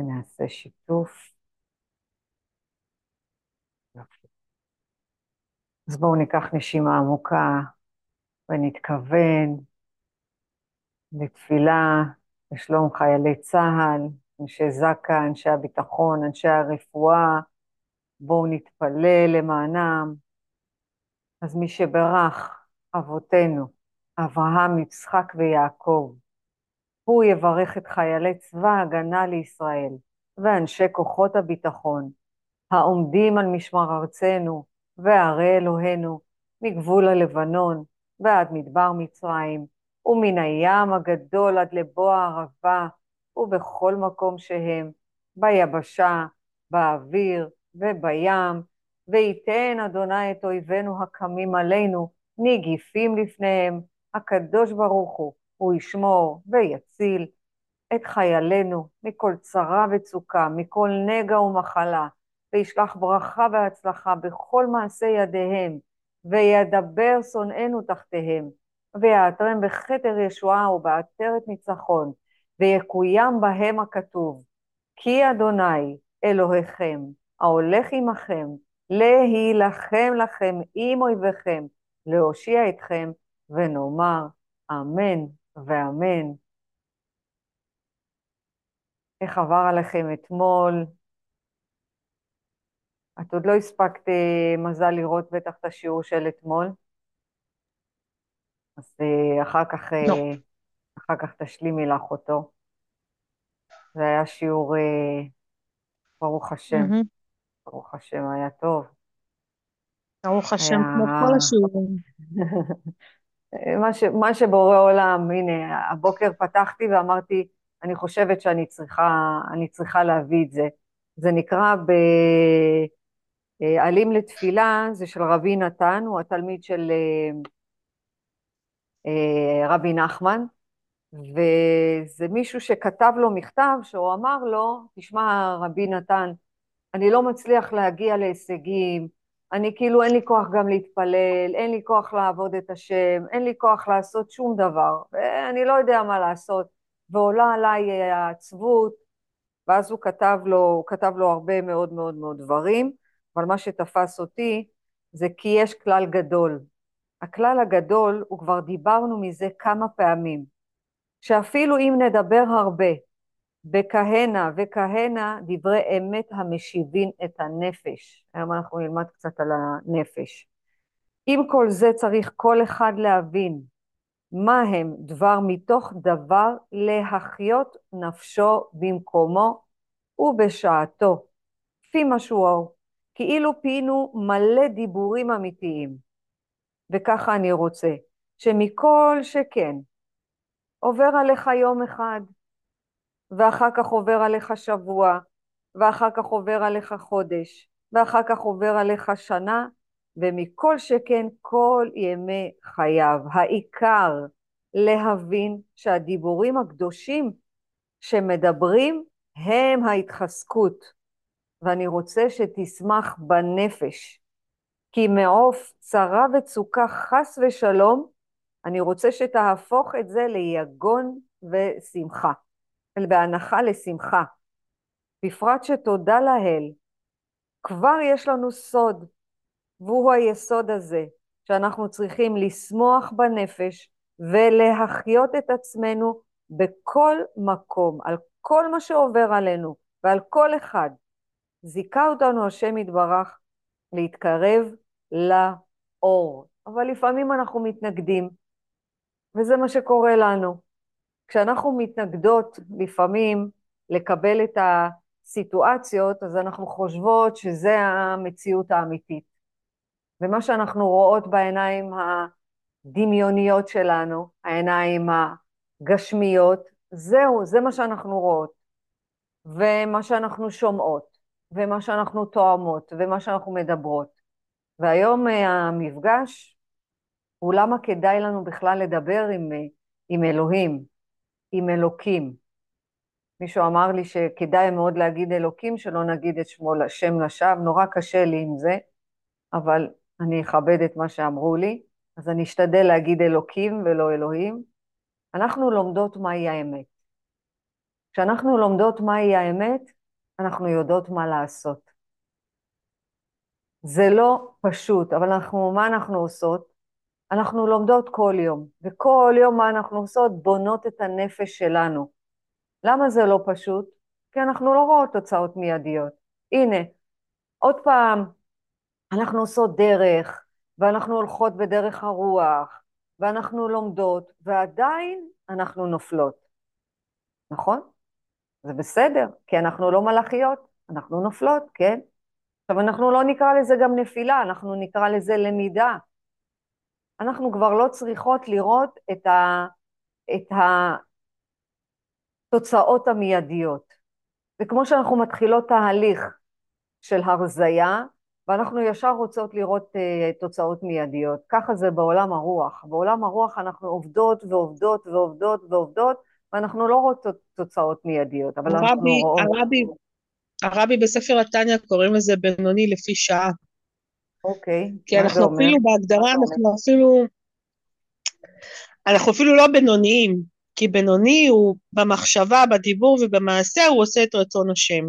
ונעשה שיתוף. אז בואו ניקח נשימה עמוקה ונתכוון לתפילה לשלום חיילי צה"ל, אנשי זק"א, אנשי הביטחון, אנשי הרפואה, בואו נתפלל למענם. אז מי שברך אבותינו, אברהם, יצחק ויעקב, הוא יברך את חיילי צבא ההגנה לישראל ואנשי כוחות הביטחון, העומדים על משמר ארצנו וערי אלוהינו, מגבול הלבנון ועד מדבר מצרים, ומן הים הגדול עד לבוא הערבה, ובכל מקום שהם, ביבשה, באוויר ובים, וייתן אדוני את אויבינו הקמים עלינו, נגיפים לפניהם, הקדוש ברוך הוא, הוא ישמור ויציל את חיילינו מכל צרה וצוקה, מכל נגע ומחלה, וישלח ברכה והצלחה בכל מעשה ידיהם, וידבר שונאינו תחתיהם, ויעטרם בכתר ישועה ובעטרת ניצחון, ויקוים בהם הכתוב, כי אדוני אלוהיכם, ההולך עמכם, להילחם לכם עם אויביכם, להושיע אתכם, ונאמר אמן ואמן. איך עבר עליכם אתמול? את עוד לא הספקת מזל לראות בטח את השיעור של אתמול, אז אה, אחר כך, אה, לא. אחר כך תשלימי לך אותו. זה היה שיעור, אה, ברוך השם, מהמם. ברוך השם, היה טוב. ברוך השם, היה... כמו כל השיעורים. מה, ש, מה שבורא עולם, הנה, הבוקר פתחתי ואמרתי, אני חושבת שאני צריכה, אני צריכה להביא את זה. זה נקרא בעלים לתפילה, זה של רבי נתן, הוא התלמיד של אה, אה, רבי נחמן, וזה מישהו שכתב לו מכתב שהוא אמר לו, תשמע רבי נתן, אני לא מצליח להגיע להישגים, אני כאילו אין לי כוח גם להתפלל, אין לי כוח לעבוד את השם, אין לי כוח לעשות שום דבר, ואני לא יודע מה לעשות, ועולה עליי העצבות, ואז הוא כתב לו, הוא כתב לו הרבה מאוד מאוד מאוד דברים, אבל מה שתפס אותי זה כי יש כלל גדול. הכלל הגדול, הוא כבר דיברנו מזה כמה פעמים, שאפילו אם נדבר הרבה, בכהנה וכהנה דברי אמת המשיבים את הנפש. היום אנחנו נלמד קצת על הנפש. עם כל זה צריך כל אחד להבין מה הם דבר מתוך דבר להחיות נפשו במקומו ובשעתו, כפי משועו, כאילו פינו מלא דיבורים אמיתיים. וככה אני רוצה, שמכל שכן עובר עליך יום אחד, ואחר כך עובר עליך שבוע, ואחר כך עובר עליך חודש, ואחר כך עובר עליך שנה, ומכל שכן כל ימי חייו. העיקר להבין שהדיבורים הקדושים שמדברים הם ההתחזקות, ואני רוצה שתשמח בנפש, כי מעוף צרה וצוקה חס ושלום, אני רוצה שתהפוך את זה ליגון ושמחה. בהנחה לשמחה. בפרט שתודה לאל, כבר יש לנו סוד, והוא היסוד הזה, שאנחנו צריכים לשמוח בנפש ולהחיות את עצמנו בכל מקום, על כל מה שעובר עלינו ועל כל אחד. זיכה אותנו השם יתברך להתקרב לאור. אבל לפעמים אנחנו מתנגדים, וזה מה שקורה לנו. כשאנחנו מתנגדות לפעמים לקבל את הסיטואציות, אז אנחנו חושבות שזה המציאות האמיתית. ומה שאנחנו רואות בעיניים הדמיוניות שלנו, העיניים הגשמיות, זהו, זה מה שאנחנו רואות. ומה שאנחנו שומעות, ומה שאנחנו תואמות, ומה שאנחנו מדברות. והיום המפגש הוא למה כדאי לנו בכלל לדבר עם, עם אלוהים, עם אלוקים. מישהו אמר לי שכדאי מאוד להגיד אלוקים, שלא נגיד את שמו לשם לשווא, נורא קשה לי עם זה, אבל אני אכבד את מה שאמרו לי, אז אני אשתדל להגיד אלוקים ולא אלוהים. אנחנו לומדות מהי האמת. כשאנחנו לומדות מהי האמת, אנחנו יודעות מה לעשות. זה לא פשוט, אבל אנחנו, מה אנחנו עושות? אנחנו לומדות כל יום, וכל יום מה אנחנו עושות? בונות את הנפש שלנו. למה זה לא פשוט? כי אנחנו לא רואות תוצאות מיידיות. הנה, עוד פעם, אנחנו עושות דרך, ואנחנו הולכות בדרך הרוח, ואנחנו לומדות, ועדיין אנחנו נופלות. נכון? זה בסדר, כי אנחנו לא מלאכיות, אנחנו נופלות, כן? עכשיו, אנחנו לא נקרא לזה גם נפילה, אנחנו נקרא לזה למידה. אנחנו כבר לא צריכות לראות את, ה, את התוצאות המיידיות. וכמו שאנחנו מתחילות תהליך של הרזייה, ואנחנו ישר רוצות לראות uh, תוצאות מיידיות. ככה זה בעולם הרוח. בעולם הרוח אנחנו עובדות ועובדות ועובדות ועובדות, ואנחנו לא רואות תוצאות מיידיות, אבל הרבי, אנחנו רואות... הרבי, הרבי בספר התניא קוראים לזה בינוני לפי שעה. אוקיי, כי אנחנו אפילו בהגדרה, אנחנו אפילו... אנחנו אפילו לא בינוניים, כי בינוני הוא במחשבה, בדיבור ובמעשה, הוא עושה את רצון השם.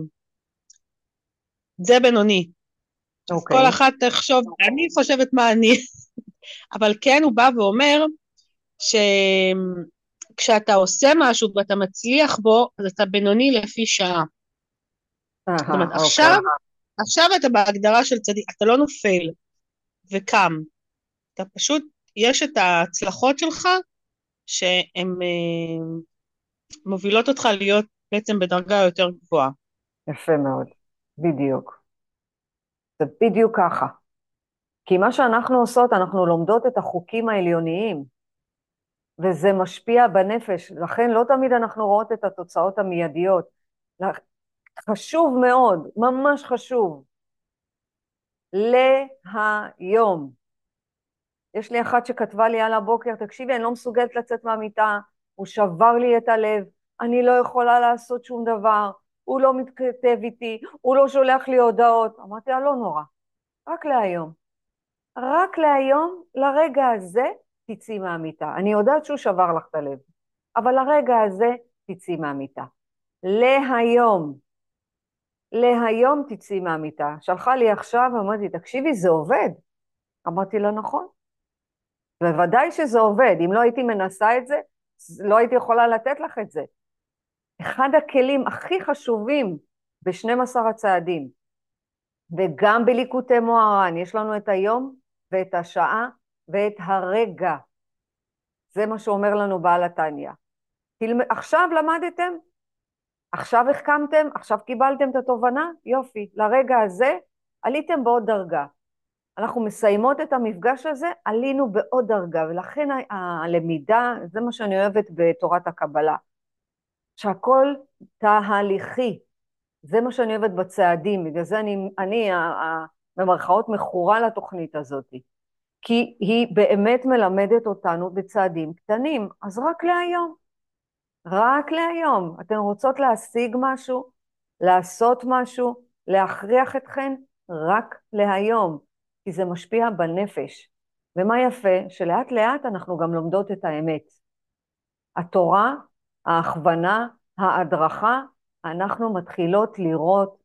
זה בינוני. Okay. אוקיי. כל אחת תחשוב, אני חושבת מה אני, אבל כן הוא בא ואומר שכשאתה עושה משהו ואתה מצליח בו, אז אתה בינוני לפי שעה. Uh-huh, זאת אומרת, okay. אוקיי. עכשיו, עכשיו אתה בהגדרה של צדיק, אתה לא נופל וקם, אתה פשוט, יש את ההצלחות שלך שהן אה, מובילות אותך להיות בעצם בדרגה יותר גבוהה. יפה מאוד, בדיוק. זה בדיוק ככה. כי מה שאנחנו עושות, אנחנו לומדות את החוקים העליוניים, וזה משפיע בנפש, לכן לא תמיד אנחנו רואות את התוצאות המיידיות. חשוב מאוד, ממש חשוב, להיום. יש לי אחת שכתבה לי על הבוקר, תקשיבי, אני לא מסוגלת לצאת מהמיטה, הוא שבר לי את הלב, אני לא יכולה לעשות שום דבר, הוא לא מתכתב איתי, הוא לא שולח לי הודעות. אמרתי לה, לא נורא, רק להיום. רק להיום, לרגע הזה, תצאי מהמיטה. אני יודעת שהוא שבר לך את הלב, אבל לרגע הזה, תצאי מהמיטה. להיום. להיום תצאי מהמיטה. שלחה לי עכשיו, אמרתי, תקשיבי, זה עובד. אמרתי לה, נכון. בוודאי שזה עובד. אם לא הייתי מנסה את זה, לא הייתי יכולה לתת לך את זה. אחד הכלים הכי חשובים ב-12 הצעדים, וגם בליקוטי מוהר"ן, יש לנו את היום ואת השעה ואת הרגע. זה מה שאומר לנו בעל התניא. עכשיו למדתם, עכשיו החכמתם, עכשיו קיבלתם את התובנה, יופי, לרגע הזה עליתם בעוד דרגה. אנחנו מסיימות את המפגש הזה, עלינו בעוד דרגה, ולכן הלמידה, זה מה שאני אוהבת בתורת הקבלה. שהכל תהליכי. זה מה שאני אוהבת בצעדים, בגלל זה אני, אני במרכאות מכורה לתוכנית הזאת. כי היא באמת מלמדת אותנו בצעדים קטנים, אז רק להיום. רק להיום. אתן רוצות להשיג משהו, לעשות משהו, להכריח אתכן, רק להיום, כי זה משפיע בנפש. ומה יפה? שלאט לאט אנחנו גם לומדות את האמת. התורה ההכוונה, ההדרכה, אנחנו מתחילות לראות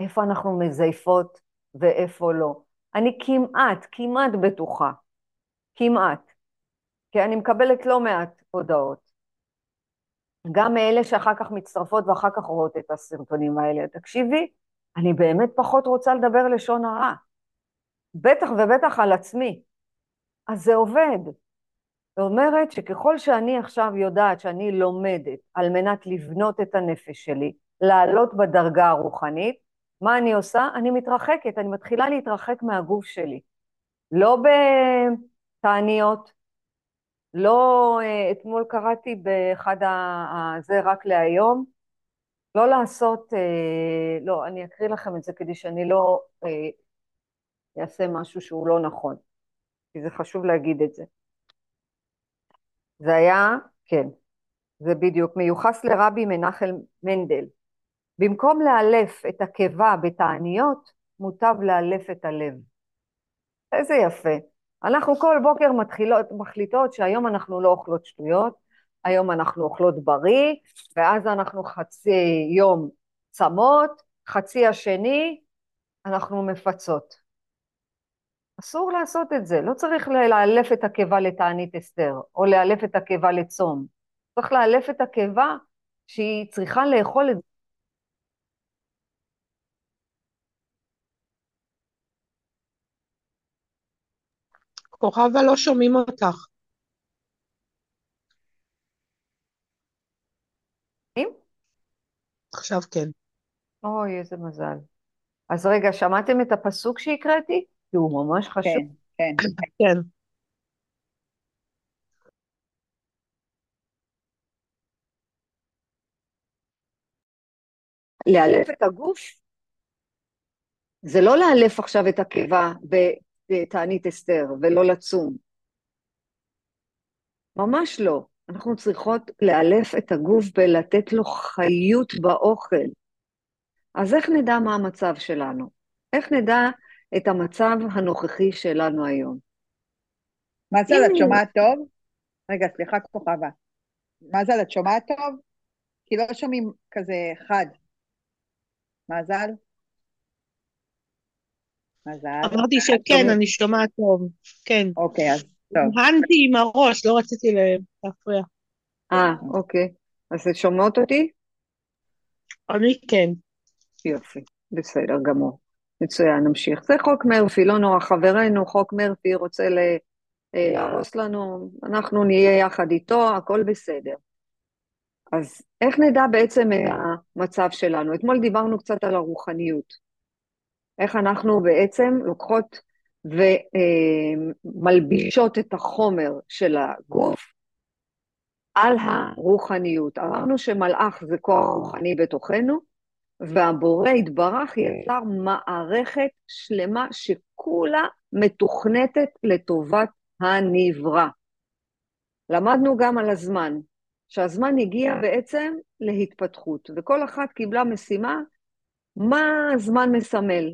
איפה אנחנו מזייפות ואיפה לא. אני כמעט, כמעט בטוחה, כמעט, כי אני מקבלת לא מעט הודעות. גם מאלה שאחר כך מצטרפות ואחר כך רואות את הסרטונים האלה. תקשיבי, אני באמת פחות רוצה לדבר לשון הרע. בטח ובטח על עצמי. אז זה עובד. זאת אומרת שככל שאני עכשיו יודעת שאני לומדת על מנת לבנות את הנפש שלי, לעלות בדרגה הרוחנית, מה אני עושה? אני מתרחקת, אני מתחילה להתרחק מהגוף שלי. לא בתעניות, לא, אה, אתמול קראתי באחד ה... זה רק להיום, לא לעשות, אה, לא, אני אקריא לכם את זה כדי שאני לא אה, אעשה משהו שהוא לא נכון, כי זה חשוב להגיד את זה. זה היה, כן, זה בדיוק, מיוחס לרבי מנחל מנדל. במקום לאלף את הקיבה בתעניות, מוטב לאלף את הלב. איזה יפה. אנחנו כל בוקר מתחילות, מחליטות שהיום אנחנו לא אוכלות שטויות, היום אנחנו אוכלות בריא, ואז אנחנו חצי יום צמות, חצי השני אנחנו מפצות. אסור לעשות את זה, לא צריך לאלף את הקיבה לתענית אסתר, או לאלף את הקיבה לצום. צריך לאלף את הקיבה שהיא צריכה לאכול את כוכבה, לא שומעים אותך. עכשיו כן. אוי, איזה מזל. אז רגע, שמעתם את הפסוק שהקראתי? כי הוא ממש חשוב. כן, כן. כן. לאלף את הגוף זה לא לאלף עכשיו את הקיבה בתענית אסתר ולא לצום. ממש לא. אנחנו צריכות לאלף את הגוף ולתת לו חיות באוכל. אז איך נדע מה המצב שלנו? איך נדע את המצב הנוכחי שלנו היום? מזל, את שומעת טוב? רגע, סליחה, כוכבה. מזל, את שומעת טוב? כי לא שומעים כזה חד. מזל? מזל? אמרתי שכן, אני שומעת טוב. כן. אוקיי, אז טוב. הנתי עם הראש, לא רציתי להפריע. אה, אוקיי. אז את שומעות אותי? אני כן. יופי, בסדר גמור. מצוין, נמשיך. זה חוק מרפי, לא נורא, חברנו, חוק מרפי רוצה להרוס לנו, אנחנו נהיה יחד איתו, הכל בסדר. אז איך נדע בעצם המצב שלנו? אתמול דיברנו קצת על הרוחניות. איך אנחנו בעצם לוקחות ומלבישות את החומר של הגוף על הרוחניות. אמרנו שמלאך זה כוח רוחני בתוכנו, והבורא יתברך יצר מערכת שלמה שכולה מתוכנתת לטובת הנברא. למדנו גם על הזמן, שהזמן הגיע בעצם להתפתחות, וכל אחת קיבלה משימה מה הזמן מסמל.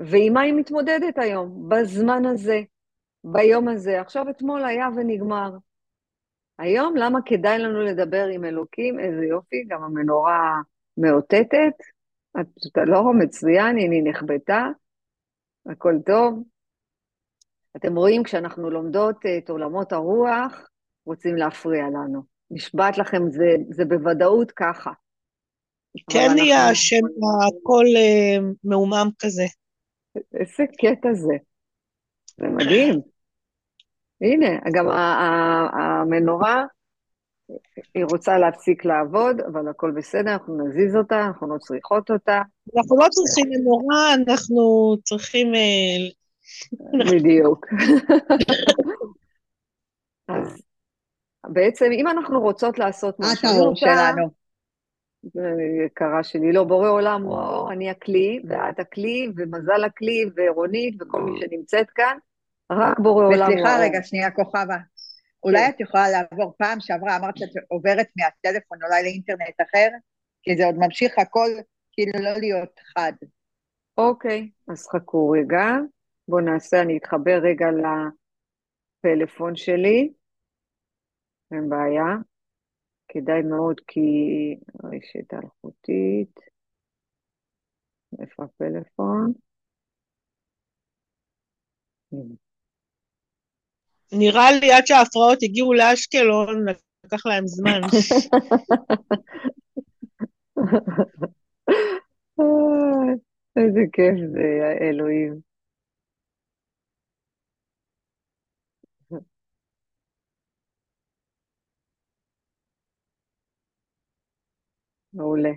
ועם מה היא מתמודדת היום, בזמן הזה, ביום הזה. עכשיו אתמול היה ונגמר. היום, למה כדאי לנו לדבר עם אלוקים? איזה יופי, גם המנורה מאותתת. אתה לא מצוין, היא נחבטה, הכל טוב. אתם רואים, כשאנחנו לומדות את עולמות הרוח, רוצים להפריע לנו. נשבעת לכם, זה, זה בוודאות ככה. כן נהיה. השם הכל uh, מעומם כזה. איזה קטע זה. זה מדהים. הנה, גם המנורה, היא רוצה להפסיק לעבוד, אבל הכל בסדר, אנחנו נזיז אותה, אנחנו לא צריכות אותה. אנחנו לא צריכים מנורה, אנחנו צריכים... אה, בדיוק. אז בעצם, אם אנחנו רוצות לעשות משהו... מה הטהור שלנו? יקרה שלי, לא, בורא עולם הוא, אני הכלי, ואת הכלי, ומזל הכלי, ורונית, וכל מי שנמצאת כאן, רק בורא עולם הוא... וסליחה רגע, שנייה, כוכבה. אולי כן. את יכולה לעבור פעם שעברה, אמרת שאת עוברת מהטלפון אולי לאינטרנט אחר, כי זה עוד ממשיך הכל כאילו לא להיות חד. אוקיי, אז חכו רגע. בואו נעשה, אני אתחבר רגע לפלאפון שלי. אין בעיה. כדאי מאוד כי רשת אלחוטית, איפה הפלאפון? נראה לי עד שההפרעות הגיעו לאשקלון, לקח להם זמן. איזה כיף זה, אלוהים. מעולה.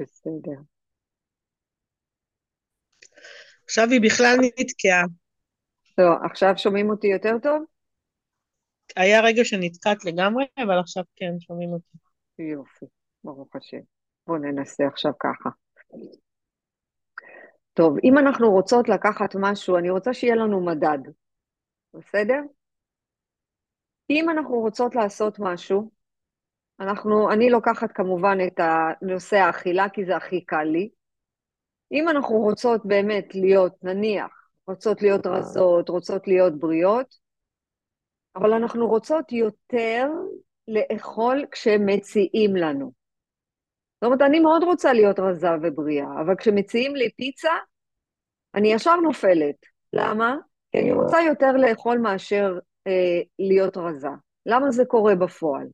בסדר. עכשיו היא בכלל נתקעה. לא, עכשיו שומעים אותי יותר טוב? היה רגע שנתקעת לגמרי, אבל עכשיו כן, שומעים אותי. יופי, ברוך השם. בואו ננסה עכשיו ככה. טוב, אם אנחנו רוצות לקחת משהו, אני רוצה שיהיה לנו מדד, בסדר? אם אנחנו רוצות לעשות משהו, אנחנו, אני לוקחת כמובן את נושא האכילה, כי זה הכי קל לי. אם אנחנו רוצות באמת להיות, נניח, רוצות להיות רזות, רוצות להיות בריאות, אבל אנחנו רוצות יותר לאכול כשמציעים לנו. זאת אומרת, אני מאוד רוצה להיות רזה ובריאה, אבל כשמציעים לי פיצה, אני ישר נופלת. למה? כי אני רוצה יותר לאכול מאשר אה, להיות רזה. למה זה קורה בפועל?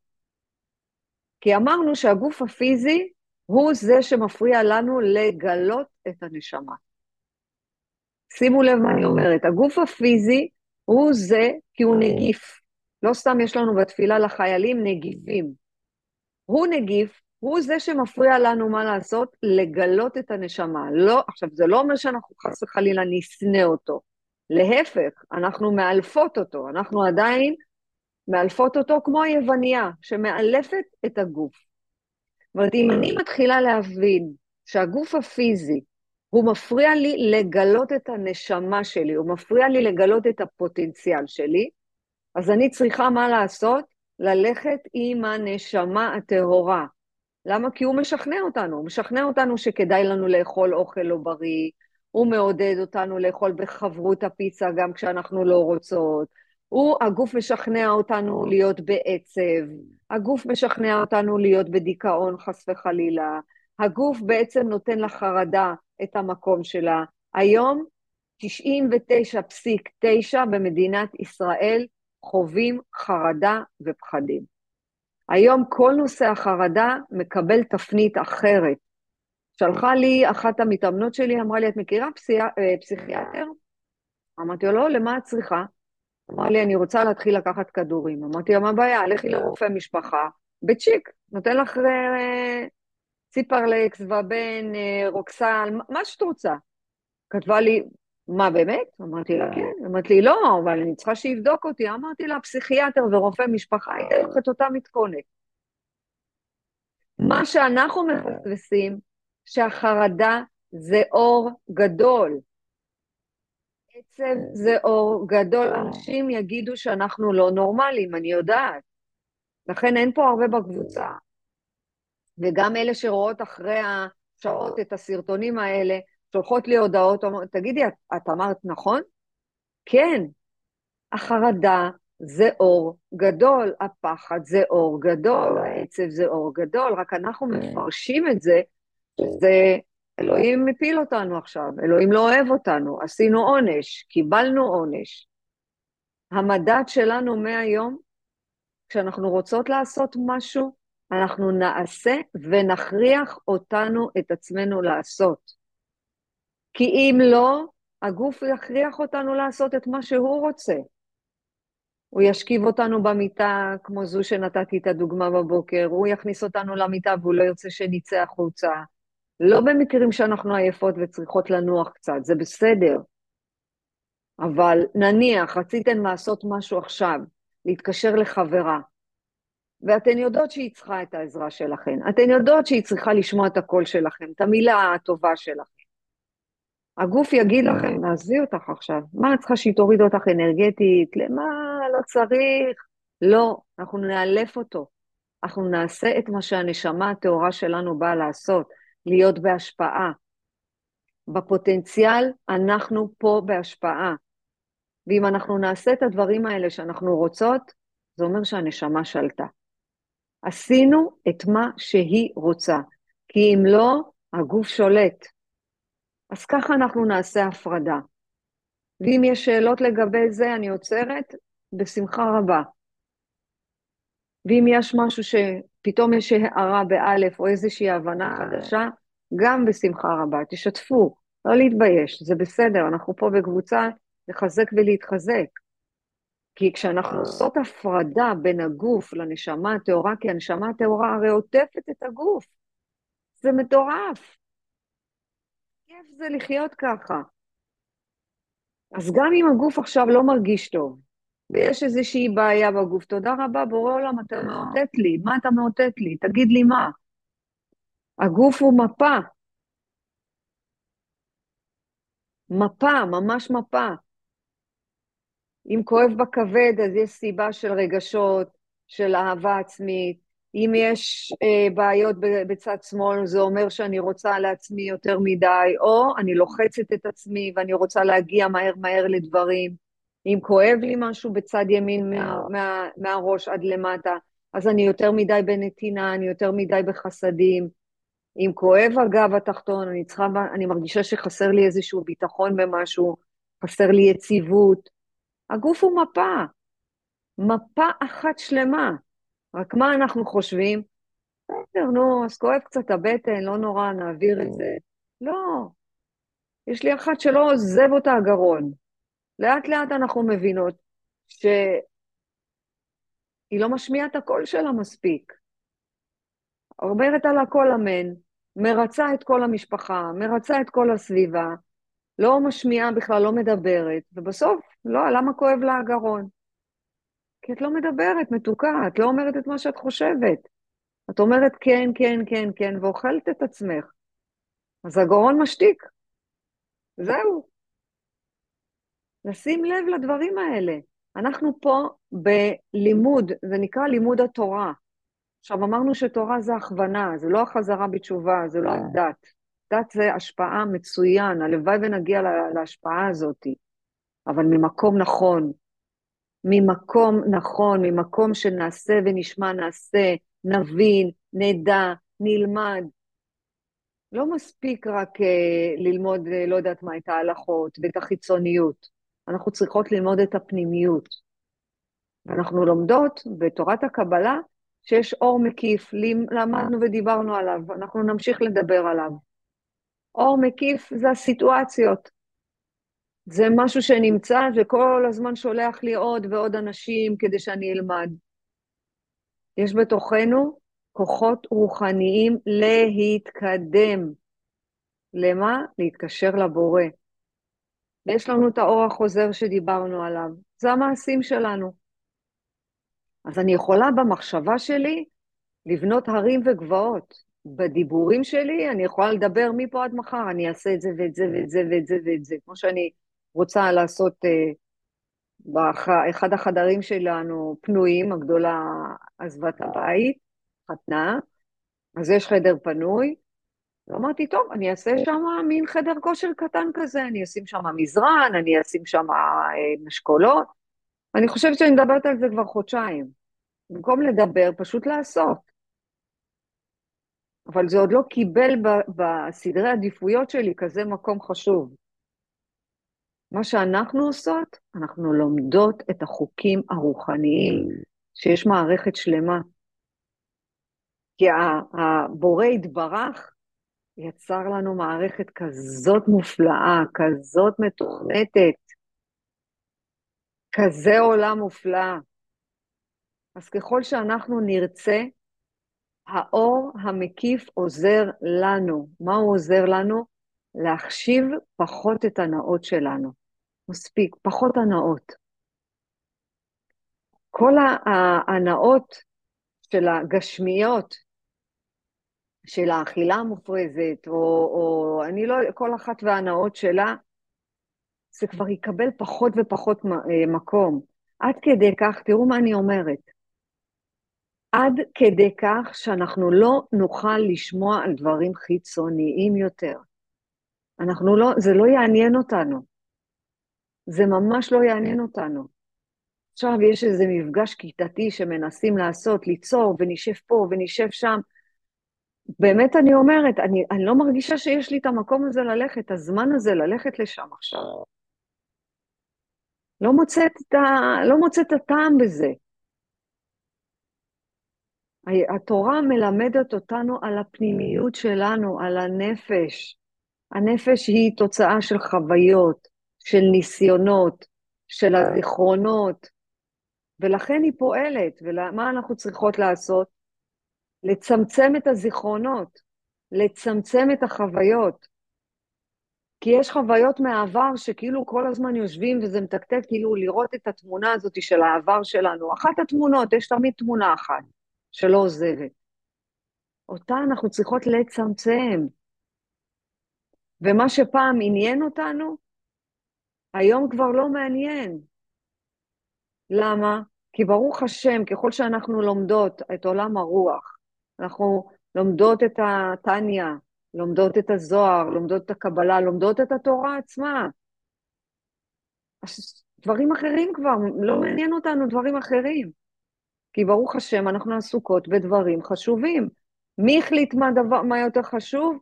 כי אמרנו שהגוף הפיזי הוא זה שמפריע לנו לגלות את הנשמה. שימו לב מה אני אומרת, הגוף הפיזי הוא זה כי הוא נגיף. לא סתם יש לנו בתפילה לחיילים נגיפים. הוא נגיף, הוא זה שמפריע לנו מה לעשות, לגלות את הנשמה. לא, עכשיו, זה לא אומר שאנחנו חס וחלילה נשנא אותו. להפך, אנחנו מאלפות אותו, אנחנו עדיין מאלפות אותו כמו היווניה, שמאלפת את הגוף. זאת אומרת, אם אני מתחילה להבין שהגוף הפיזי, הוא מפריע לי לגלות את הנשמה שלי, הוא מפריע לי לגלות את הפוטנציאל שלי, אז אני צריכה מה לעשות? ללכת עם הנשמה הטהורה. למה? כי הוא משכנע אותנו, הוא משכנע אותנו שכדאי לנו לאכול אוכל לא בריא, הוא מעודד אותנו לאכול בחברות הפיצה גם כשאנחנו לא רוצות, הוא, הגוף משכנע אותנו להיות בעצב, הגוף משכנע אותנו להיות בדיכאון חס וחלילה, הגוף בעצם נותן לחרדה את המקום שלה. היום 99.9 במדינת ישראל חווים חרדה ופחדים. היום כל נושא החרדה מקבל תפנית אחרת. שלחה לי אחת המתאמנות שלי, אמרה לי, את מכירה פסיכ... אה, פסיכיאטר? אמרתי לו, לא, למה את צריכה? אמר לי, אני רוצה להתחיל לקחת כדורים. אמרתי לה, מה הבעיה? לכי לרופא משפחה, בצ'יק, נותן לך אה, ציפרלקס, ובן, אה, רוקסל, מה שאת רוצה. כתבה לי, מה באמת? אמרתי לה, כן. אמרתי לי, לא, אבל אני צריכה שיבדוק אותי. אמרתי לה, פסיכיאטר ורופא משפחה, ייתן לך את אותה מתכונת. מה שאנחנו מפספסים, שהחרדה זה אור גדול. עצב זה אור גדול. אנשים יגידו שאנחנו לא נורמליים, אני יודעת. לכן אין פה הרבה בקבוצה. וגם אלה שרואות אחרי השעות את הסרטונים האלה, שולחות לי הודעות, אומרות, תגידי, את, את אמרת נכון? כן. החרדה זה אור גדול, הפחד זה אור גדול, העצב זה אור גדול, רק אנחנו מפרשים את זה, שזה אלוהים מפיל אותנו עכשיו, אלוהים לא אוהב אותנו, עשינו עונש, קיבלנו עונש. המדד שלנו מהיום, כשאנחנו רוצות לעשות משהו, אנחנו נעשה ונכריח אותנו, את עצמנו לעשות. כי אם לא, הגוף יכריח אותנו לעשות את מה שהוא רוצה. הוא ישכיב אותנו במיטה, כמו זו שנתתי את הדוגמה בבוקר, הוא יכניס אותנו למיטה והוא לא ירצה שנצא החוצה. לא במקרים שאנחנו עייפות וצריכות לנוח קצת, זה בסדר. אבל נניח, רציתן לעשות משהו עכשיו, להתקשר לחברה, ואתן יודעות שהיא צריכה את העזרה שלכן, אתן יודעות שהיא צריכה לשמוע את הקול שלכם, את המילה הטובה שלכם. הגוף יגיד לכם, נעזבי אותך עכשיו, מה את צריכה שהיא תוריד אותך אנרגטית, למה, לא צריך. לא, אנחנו נאלף אותו. אנחנו נעשה את מה שהנשמה הטהורה שלנו באה לעשות, להיות בהשפעה. בפוטנציאל אנחנו פה בהשפעה. ואם אנחנו נעשה את הדברים האלה שאנחנו רוצות, זה אומר שהנשמה שלטה. עשינו את מה שהיא רוצה, כי אם לא, הגוף שולט. אז ככה אנחנו נעשה הפרדה. ואם יש שאלות לגבי זה, אני עוצרת בשמחה רבה. ואם יש משהו שפתאום יש הערה באלף או איזושהי הבנה חדשה, גם בשמחה רבה. תשתפו, לא להתבייש, זה בסדר, אנחנו פה בקבוצה לחזק ולהתחזק. כי כשאנחנו עושות הפרדה בין הגוף לנשמה הטהורה, כי הנשמה הטהורה הרי עוטפת את הגוף. זה מטורף. כיף זה לחיות ככה. אז גם אם הגוף עכשיו לא מרגיש טוב, ויש איזושהי בעיה בגוף, תודה רבה, בורא עולם, אתה מאותת לי, מה אתה מאותת לי? תגיד לי מה. הגוף הוא מפה. מפה, ממש מפה. אם כואב בכבד, אז יש סיבה של רגשות, של אהבה עצמית. אם יש אה, בעיות בצד שמאל, זה אומר שאני רוצה לעצמי יותר מדי, או אני לוחצת את עצמי ואני רוצה להגיע מהר מהר לדברים. אם כואב לי משהו בצד ימין מה, מה, מהראש עד למטה, אז אני יותר מדי בנתינה, אני יותר מדי בחסדים. אם כואב הגב התחתון, אני צריכה, אני מרגישה שחסר לי איזשהו ביטחון במשהו, חסר לי יציבות. הגוף הוא מפה, מפה אחת שלמה. רק מה אנחנו חושבים? בסדר, נו, אז כואב קצת הבטן, לא נורא, נעביר את זה. לא. יש לי אחת שלא עוזב אותה הגרון. לאט לאט אנחנו מבינות שהיא לא משמיעה את הקול שלה מספיק. אומרת על הכל אמן, מרצה את כל המשפחה, מרצה את כל הסביבה, לא משמיעה בכלל, לא מדברת, ובסוף, לא, למה כואב לה הגרון? כי את לא מדברת, מתוקה, את לא אומרת את מה שאת חושבת. את אומרת כן, כן, כן, כן, ואוכלת את עצמך. אז הגרון משתיק. זהו. לשים לב לדברים האלה. אנחנו פה בלימוד, זה נקרא לימוד התורה. עכשיו, אמרנו שתורה זה הכוונה, זה לא החזרה בתשובה, זה לא הדת. דת זה השפעה מצוין, הלוואי ונגיע להשפעה הזאת, אבל ממקום נכון, ממקום נכון, ממקום שנעשה ונשמע נעשה, נבין, נדע, נלמד. לא מספיק רק uh, ללמוד, uh, לא יודעת מה, את ההלכות ואת החיצוניות. אנחנו צריכות ללמוד את הפנימיות. אנחנו לומדות בתורת הקבלה שיש אור מקיף, למדנו ודיברנו עליו, אנחנו נמשיך לדבר עליו. אור מקיף זה הסיטואציות. זה משהו שנמצא וכל הזמן שולח לי עוד ועוד אנשים כדי שאני אלמד. יש בתוכנו כוחות רוחניים להתקדם. למה? להתקשר לבורא. יש לנו את האור החוזר שדיברנו עליו. זה המעשים שלנו. אז אני יכולה במחשבה שלי לבנות הרים וגבעות. בדיבורים שלי אני יכולה לדבר מפה עד מחר, אני אעשה את זה ואת זה ואת זה ואת זה ואת זה. כמו שאני רוצה לעשות אה, באחד החדרים שלנו פנויים, הגדולה עזבה את הבית, חתנה, אז יש חדר פנוי. ואמרתי, טוב, אני אעשה שם מין חדר כושר קטן כזה, אני אשים שם מזרן, אני אשים שם אה, משקולות. אני חושבת שאני מדברת על זה כבר חודשיים. במקום לדבר, פשוט לעשות. אבל זה עוד לא קיבל בסדרי עדיפויות שלי כזה מקום חשוב. מה שאנחנו עושות, אנחנו לומדות את החוקים הרוחניים, שיש מערכת שלמה. כי הבורא יתברך יצר לנו מערכת כזאת מופלאה, כזאת מתוכנתת, כזה עולם מופלא. אז ככל שאנחנו נרצה, האור המקיף עוזר לנו. מה הוא עוזר לנו? להחשיב פחות את הנאות שלנו. מספיק, פחות הנאות. כל ההנאות של הגשמיות, של האכילה המופרזת, או, או אני לא, כל אחת וההנאות שלה, זה כבר יקבל פחות ופחות אה, מקום. עד כדי כך, תראו מה אני אומרת, עד כדי כך שאנחנו לא נוכל לשמוע על דברים חיצוניים יותר. אנחנו לא, זה לא יעניין אותנו. זה ממש לא יעניין אותנו. עכשיו יש איזה מפגש כיתתי שמנסים לעשות, ליצור, ונשב פה ונשב שם. באמת אני אומרת, אני, אני לא מרגישה שיש לי את המקום הזה ללכת, הזמן הזה ללכת לשם עכשיו. לא מוצאת את, ה, לא מוצאת את הטעם בזה. התורה מלמדת אותנו על הפנימיות שלנו, על הנפש. הנפש היא תוצאה של חוויות, של ניסיונות, של הזיכרונות, ולכן היא פועלת. ומה אנחנו צריכות לעשות? לצמצם את הזיכרונות, לצמצם את החוויות. כי יש חוויות מהעבר שכאילו כל הזמן יושבים וזה מתקתק, כאילו לראות את התמונה הזאת של העבר שלנו. אחת התמונות, יש תמיד תמונה אחת שלא עוזבת. אותה אנחנו צריכות לצמצם. ומה שפעם עניין אותנו, היום כבר לא מעניין. למה? כי ברוך השם, ככל שאנחנו לומדות את עולם הרוח, אנחנו לומדות את התניא, לומדות את הזוהר, לומדות את הקבלה, לומדות את התורה עצמה. דברים אחרים כבר, לא מעניין אותנו דברים אחרים. כי ברוך השם, אנחנו עסוקות בדברים חשובים. מי החליט מה, דבר, מה יותר חשוב?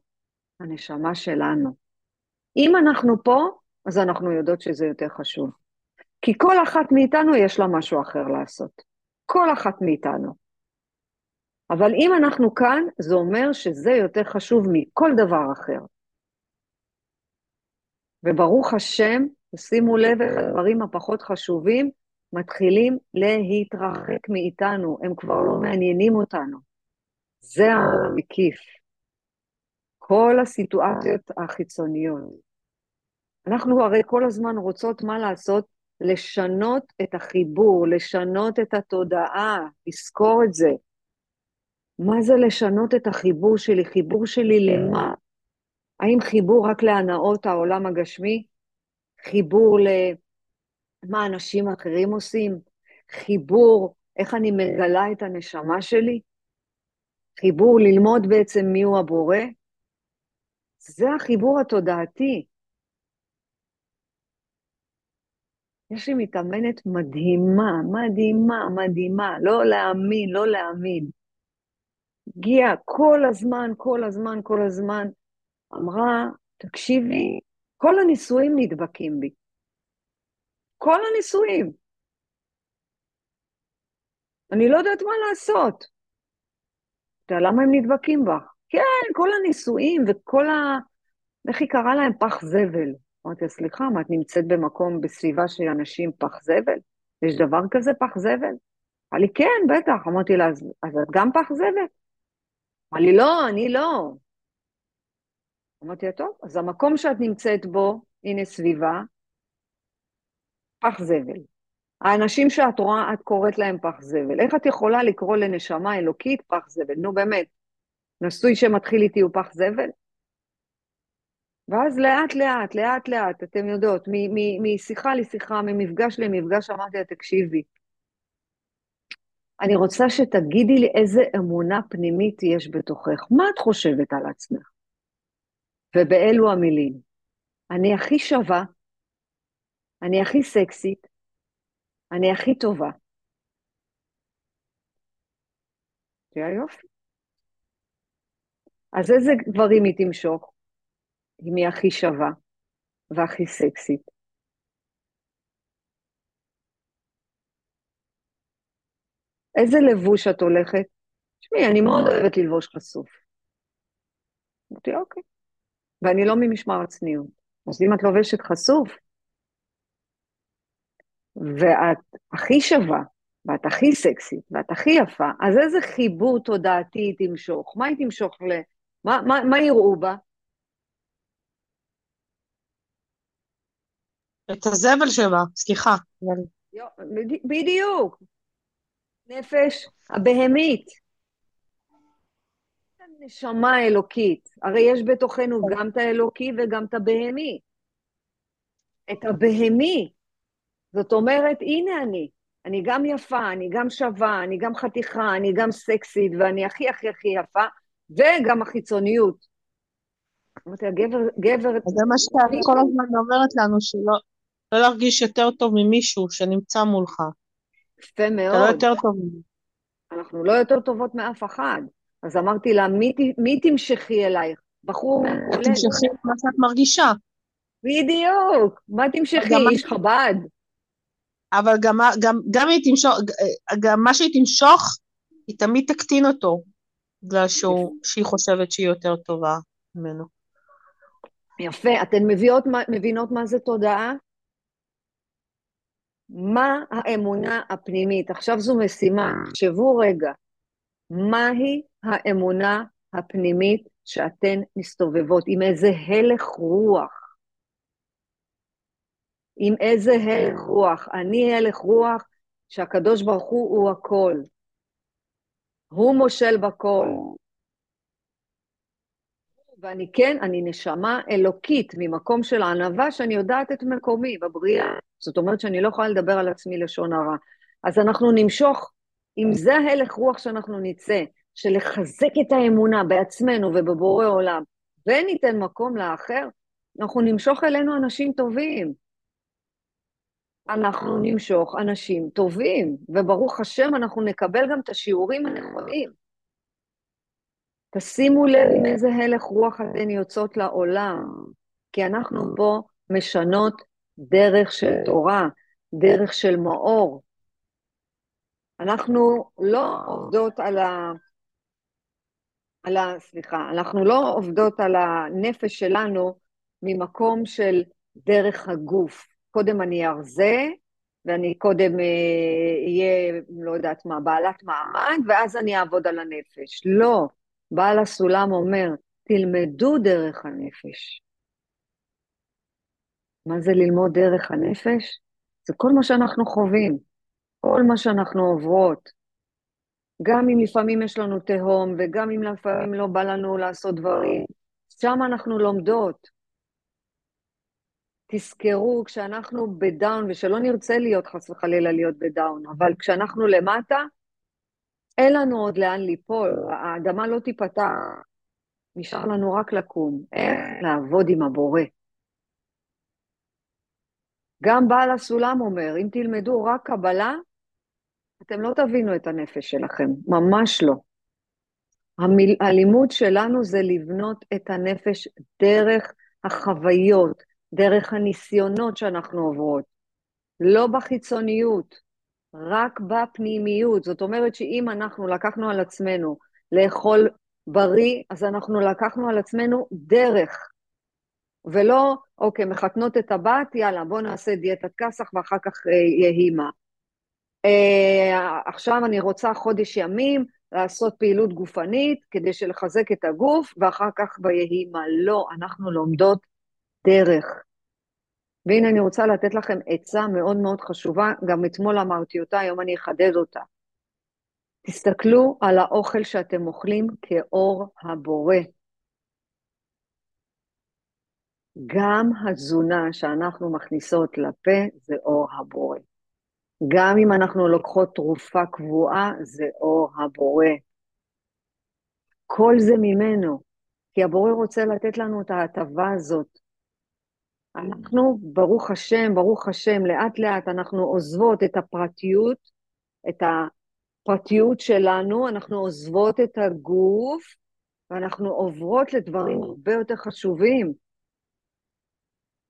הנשמה שלנו. אם אנחנו פה, אז אנחנו יודעות שזה יותר חשוב. כי כל אחת מאיתנו יש לה משהו אחר לעשות. כל אחת מאיתנו. אבל אם אנחנו כאן, זה אומר שזה יותר חשוב מכל דבר אחר. וברוך השם, שימו לב איך הדברים הפחות חשובים מתחילים להתרחק מאיתנו, הם כבר לא מעניינים אותנו. זה המקיף. כל הסיטואציות החיצוניות. אנחנו הרי כל הזמן רוצות מה לעשות? לשנות את החיבור, לשנות את התודעה, לזכור את זה. מה זה לשנות את החיבור שלי? חיבור שלי למה? האם חיבור רק להנאות העולם הגשמי? חיבור למה אנשים אחרים עושים? חיבור איך אני מגלה את הנשמה שלי? חיבור ללמוד בעצם מיהו הבורא? זה החיבור התודעתי. יש לי מתאמנת מדהימה, מדהימה, מדהימה, לא להאמין, לא להאמין. הגיעה כל הזמן, כל הזמן, כל הזמן, אמרה, תקשיבי, כל הנישואים נדבקים בי. כל הנישואים. אני לא יודעת מה לעשות. אתה למה הם נדבקים בך? כן, כל הנישואים וכל ה... איך היא קראה להם? פח זבל. אמרתי סליחה, מה, את נמצאת במקום, בסביבה של אנשים פח זבל? יש דבר כזה פח זבל? אמרה לי, כן, בטח. אמרתי לה, אז את גם פח זבל? אמרה לי, לא, אני לא. אמרתי לה, טוב, אז המקום שאת נמצאת בו, הנה סביבה, פח זבל. האנשים שאת רואה, את קוראת להם פח זבל. איך את יכולה לקרוא לנשמה אלוקית פח זבל? נו באמת, נשוי שמתחיל איתי הוא פח זבל? ואז לאט לאט, לאט לאט, אתם יודעות, משיחה לשיחה, ממפגש למפגש, אמרתי לה, תקשיבי, אני רוצה שתגידי לי איזה אמונה פנימית יש בתוכך. מה את חושבת על עצמך? ובאלו המילים, אני הכי שווה, אני הכי סקסית, אני הכי טובה. זה היופי. אז איזה גברים היא תמשוך? אם היא הכי שווה והכי סקסית. איזה לבוש את הולכת? תשמעי, אני מאוד אוהבת ללבוש חשוף. אמרתי, אוקיי. ואני לא ממשמר הצניעות. אז אם את לובשת חשוף, ואת הכי שווה, ואת הכי סקסית, ואת הכי יפה, אז איזה חיבור תודעתי היא תמשוך? מה היא תמשוך ל... מה, מה, מה יראו בה? את הזבל שלה, סליחה. בדיוק. נפש הבהמית. נשמה אלוקית. הרי יש בתוכנו גם את האלוקי וגם את הבהמי. את הבהמי. זאת אומרת, הנה אני. אני גם יפה, אני גם שווה, אני גם חתיכה, אני גם סקסית, ואני הכי הכי הכי יפה, וגם החיצוניות. אמרתי, הגבר, גבר... זה מה שאת כל הזמן אומרת לנו, שלא לא להרגיש יותר טוב ממישהו שנמצא מולך. יפה מאוד. אתה לא יותר טוב. אנחנו לא יותר טובות מאף אחד. אז אמרתי לה, מי, מי תמשכי אלייך? בחור מהכולל. תמשכי את מה שאת מרגישה. בדיוק. מה תמשכי? איש חב"ד. אבל גם, גם, גם היא תמשוך, גם מה שהיא תמשוך, היא תמיד תקטין אותו, בגלל שהוא, שהיא חושבת שהיא יותר טובה ממנו. יפה. אתן מביאות, מבינות מה זה תודעה? מה האמונה הפנימית? עכשיו זו משימה, תחשבו רגע, מהי האמונה הפנימית שאתן מסתובבות? עם איזה הלך רוח? עם איזה הלך רוח? אני הלך רוח שהקדוש ברוך הוא הוא הכל. הוא מושל בכל. ואני כן, אני נשמה אלוקית ממקום של ענווה שאני יודעת את מקומי בבריאה. זאת אומרת שאני לא יכולה לדבר על עצמי לשון הרע. אז אנחנו נמשוך, אם זה הלך רוח שאנחנו נצא, של לחזק את האמונה בעצמנו ובבורא עולם, וניתן מקום לאחר, אנחנו נמשוך אלינו אנשים טובים. אנחנו נמשוך אנשים טובים, וברוך השם אנחנו נקבל גם את השיעורים הנכונים. תשימו לב עם איזה הלך רוח אתן יוצאות לעולם, כי אנחנו פה משנות דרך של תורה, דרך של מאור. אנחנו לא עובדות על ה... על ה... סליחה, אנחנו לא עובדות על הנפש שלנו ממקום של דרך הגוף. קודם אני ארזה, ואני קודם אהיה, אה, לא יודעת מה, בעלת מעמד, ואז אני אעבוד על הנפש. לא. בעל הסולם אומר, תלמדו דרך הנפש. מה זה ללמוד דרך הנפש? זה כל מה שאנחנו חווים, כל מה שאנחנו עוברות. גם אם לפעמים יש לנו תהום, וגם אם לפעמים לא בא לנו לעשות דברים, שם אנחנו לומדות. תזכרו, כשאנחנו בדאון, ושלא נרצה להיות חס וחלילה להיות בדאון, אבל כשאנחנו למטה, אין לנו עוד לאן ליפול, האדמה לא תיפתח, נשאר לנו רק לקום, לעבוד עם הבורא. גם בעל הסולם אומר, אם תלמדו רק קבלה, אתם לא תבינו את הנפש שלכם, ממש לא. המיל, הלימוד שלנו זה לבנות את הנפש דרך החוויות, דרך הניסיונות שאנחנו עוברות, לא בחיצוניות, רק בפנימיות. זאת אומרת שאם אנחנו לקחנו על עצמנו לאכול בריא, אז אנחנו לקחנו על עצמנו דרך. ולא, אוקיי, מחתנות את הבת, יאללה, בואו נעשה דיאטת כסח ואחר כך אה, יהי מה. אה, עכשיו אני רוצה חודש ימים לעשות פעילות גופנית כדי שלחזק את הגוף, ואחר כך ויהי מה. לא, אנחנו לומדות דרך. והנה אני רוצה לתת לכם עצה מאוד מאוד חשובה, גם אתמול אמרתי אותה, היום אני אחדד אותה. תסתכלו על האוכל שאתם אוכלים כאור הבורא. גם התזונה שאנחנו מכניסות לפה זה אור הבורא. גם אם אנחנו לוקחות תרופה קבועה, זה אור הבורא. כל זה ממנו, כי הבורא רוצה לתת לנו את ההטבה הזאת. אנחנו, ברוך השם, ברוך השם, לאט לאט אנחנו עוזבות את הפרטיות, את הפרטיות שלנו, אנחנו עוזבות את הגוף, ואנחנו עוברות לדברים הרבה יותר חשובים.